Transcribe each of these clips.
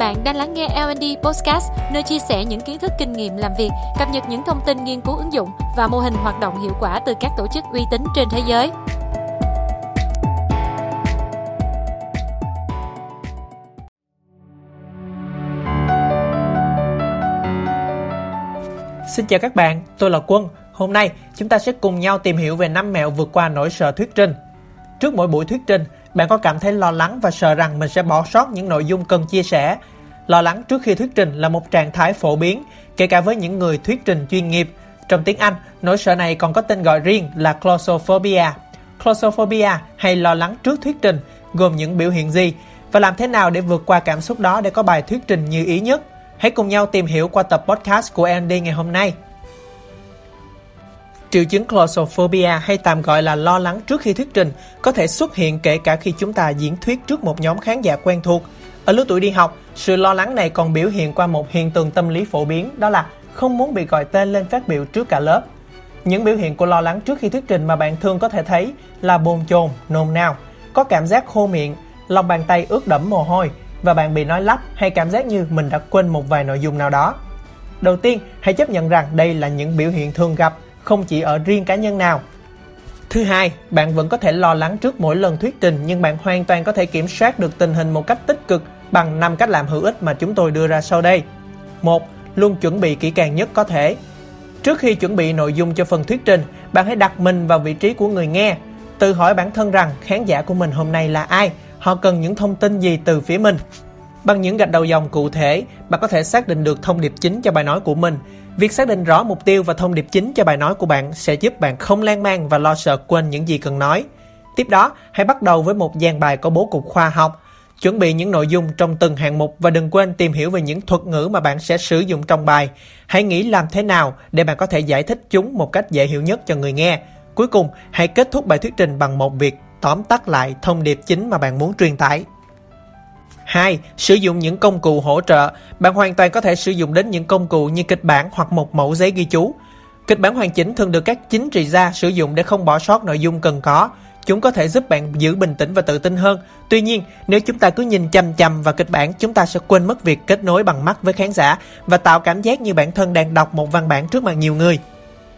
Bạn đang lắng nghe L&D Podcast, nơi chia sẻ những kiến thức kinh nghiệm làm việc, cập nhật những thông tin nghiên cứu ứng dụng và mô hình hoạt động hiệu quả từ các tổ chức uy tín trên thế giới. Xin chào các bạn, tôi là Quân. Hôm nay chúng ta sẽ cùng nhau tìm hiểu về năm mẹo vượt qua nỗi sợ thuyết trình. Trước mỗi buổi thuyết trình, bạn có cảm thấy lo lắng và sợ rằng mình sẽ bỏ sót những nội dung cần chia sẻ. Lo lắng trước khi thuyết trình là một trạng thái phổ biến, kể cả với những người thuyết trình chuyên nghiệp. Trong tiếng Anh, nỗi sợ này còn có tên gọi riêng là claustrophobia. Claustrophobia hay lo lắng trước thuyết trình gồm những biểu hiện gì và làm thế nào để vượt qua cảm xúc đó để có bài thuyết trình như ý nhất. Hãy cùng nhau tìm hiểu qua tập podcast của Andy ngày hôm nay. Triệu chứng claustrophobia hay tạm gọi là lo lắng trước khi thuyết trình có thể xuất hiện kể cả khi chúng ta diễn thuyết trước một nhóm khán giả quen thuộc. Ở lứa tuổi đi học, sự lo lắng này còn biểu hiện qua một hiện tượng tâm lý phổ biến đó là không muốn bị gọi tên lên phát biểu trước cả lớp. Những biểu hiện của lo lắng trước khi thuyết trình mà bạn thường có thể thấy là bồn chồn, nôn nao, có cảm giác khô miệng, lòng bàn tay ướt đẫm mồ hôi và bạn bị nói lắp hay cảm giác như mình đã quên một vài nội dung nào đó. Đầu tiên, hãy chấp nhận rằng đây là những biểu hiện thường gặp không chỉ ở riêng cá nhân nào. Thứ hai, bạn vẫn có thể lo lắng trước mỗi lần thuyết trình nhưng bạn hoàn toàn có thể kiểm soát được tình hình một cách tích cực bằng 5 cách làm hữu ích mà chúng tôi đưa ra sau đây. 1. Luôn chuẩn bị kỹ càng nhất có thể. Trước khi chuẩn bị nội dung cho phần thuyết trình, bạn hãy đặt mình vào vị trí của người nghe. Tự hỏi bản thân rằng khán giả của mình hôm nay là ai, họ cần những thông tin gì từ phía mình. Bằng những gạch đầu dòng cụ thể, bạn có thể xác định được thông điệp chính cho bài nói của mình. Việc xác định rõ mục tiêu và thông điệp chính cho bài nói của bạn sẽ giúp bạn không lan man và lo sợ quên những gì cần nói. Tiếp đó, hãy bắt đầu với một dàn bài có bố cục khoa học. Chuẩn bị những nội dung trong từng hạng mục và đừng quên tìm hiểu về những thuật ngữ mà bạn sẽ sử dụng trong bài. Hãy nghĩ làm thế nào để bạn có thể giải thích chúng một cách dễ hiểu nhất cho người nghe. Cuối cùng, hãy kết thúc bài thuyết trình bằng một việc tóm tắt lại thông điệp chính mà bạn muốn truyền tải. 2. Sử dụng những công cụ hỗ trợ. Bạn hoàn toàn có thể sử dụng đến những công cụ như kịch bản hoặc một mẫu giấy ghi chú. Kịch bản hoàn chỉnh thường được các chính trị gia sử dụng để không bỏ sót nội dung cần có. Chúng có thể giúp bạn giữ bình tĩnh và tự tin hơn. Tuy nhiên, nếu chúng ta cứ nhìn chăm chăm vào kịch bản, chúng ta sẽ quên mất việc kết nối bằng mắt với khán giả và tạo cảm giác như bản thân đang đọc một văn bản trước mặt nhiều người.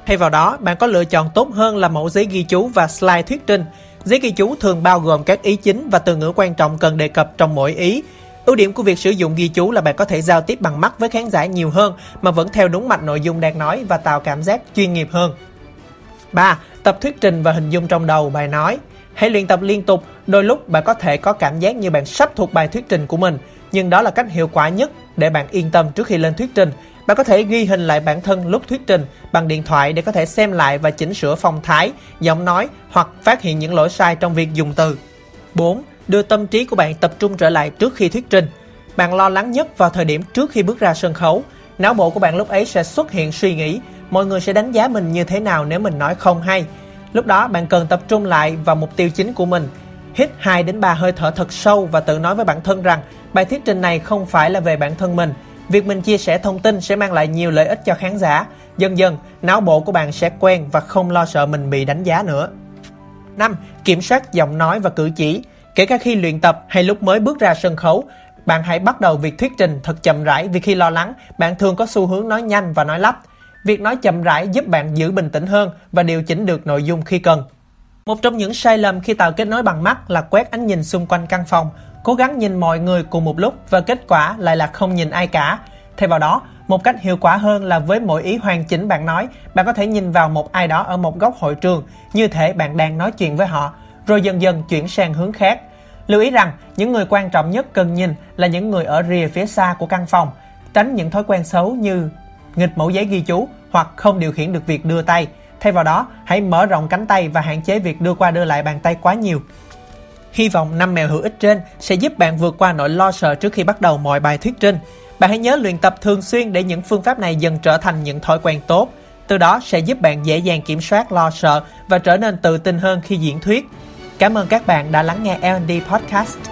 Thay vào đó, bạn có lựa chọn tốt hơn là mẫu giấy ghi chú và slide thuyết trình. Giấy ghi chú thường bao gồm các ý chính và từ ngữ quan trọng cần đề cập trong mỗi ý. Ưu điểm của việc sử dụng ghi chú là bạn có thể giao tiếp bằng mắt với khán giả nhiều hơn mà vẫn theo đúng mạch nội dung đang nói và tạo cảm giác chuyên nghiệp hơn. 3. Tập thuyết trình và hình dung trong đầu bài nói. Hãy luyện tập liên tục, đôi lúc bạn có thể có cảm giác như bạn sắp thuộc bài thuyết trình của mình, nhưng đó là cách hiệu quả nhất để bạn yên tâm trước khi lên thuyết trình. Bạn có thể ghi hình lại bản thân lúc thuyết trình bằng điện thoại để có thể xem lại và chỉnh sửa phong thái, giọng nói hoặc phát hiện những lỗi sai trong việc dùng từ. 4. Đưa tâm trí của bạn tập trung trở lại trước khi thuyết trình. Bạn lo lắng nhất vào thời điểm trước khi bước ra sân khấu. Não bộ của bạn lúc ấy sẽ xuất hiện suy nghĩ mọi người sẽ đánh giá mình như thế nào nếu mình nói không hay. Lúc đó bạn cần tập trung lại vào mục tiêu chính của mình. Hít 2 đến 3 hơi thở thật sâu và tự nói với bản thân rằng bài thuyết trình này không phải là về bản thân mình. Việc mình chia sẻ thông tin sẽ mang lại nhiều lợi ích cho khán giả. Dần dần, não bộ của bạn sẽ quen và không lo sợ mình bị đánh giá nữa. 5. Kiểm soát giọng nói và cử chỉ. Kể cả khi luyện tập hay lúc mới bước ra sân khấu, bạn hãy bắt đầu việc thuyết trình thật chậm rãi vì khi lo lắng, bạn thường có xu hướng nói nhanh và nói lắp. Việc nói chậm rãi giúp bạn giữ bình tĩnh hơn và điều chỉnh được nội dung khi cần. Một trong những sai lầm khi tạo kết nối bằng mắt là quét ánh nhìn xung quanh căn phòng, cố gắng nhìn mọi người cùng một lúc và kết quả lại là không nhìn ai cả. Thay vào đó, một cách hiệu quả hơn là với mỗi ý hoàn chỉnh bạn nói, bạn có thể nhìn vào một ai đó ở một góc hội trường, như thể bạn đang nói chuyện với họ, rồi dần dần chuyển sang hướng khác. Lưu ý rằng, những người quan trọng nhất cần nhìn là những người ở rìa phía xa của căn phòng, tránh những thói quen xấu như nghịch mẫu giấy ghi chú hoặc không điều khiển được việc đưa tay. Thay vào đó, hãy mở rộng cánh tay và hạn chế việc đưa qua đưa lại bàn tay quá nhiều. Hy vọng năm mèo hữu ích trên sẽ giúp bạn vượt qua nỗi lo sợ trước khi bắt đầu mọi bài thuyết trình. Bạn hãy nhớ luyện tập thường xuyên để những phương pháp này dần trở thành những thói quen tốt. Từ đó sẽ giúp bạn dễ dàng kiểm soát lo sợ và trở nên tự tin hơn khi diễn thuyết. Cảm ơn các bạn đã lắng nghe L&D Podcast.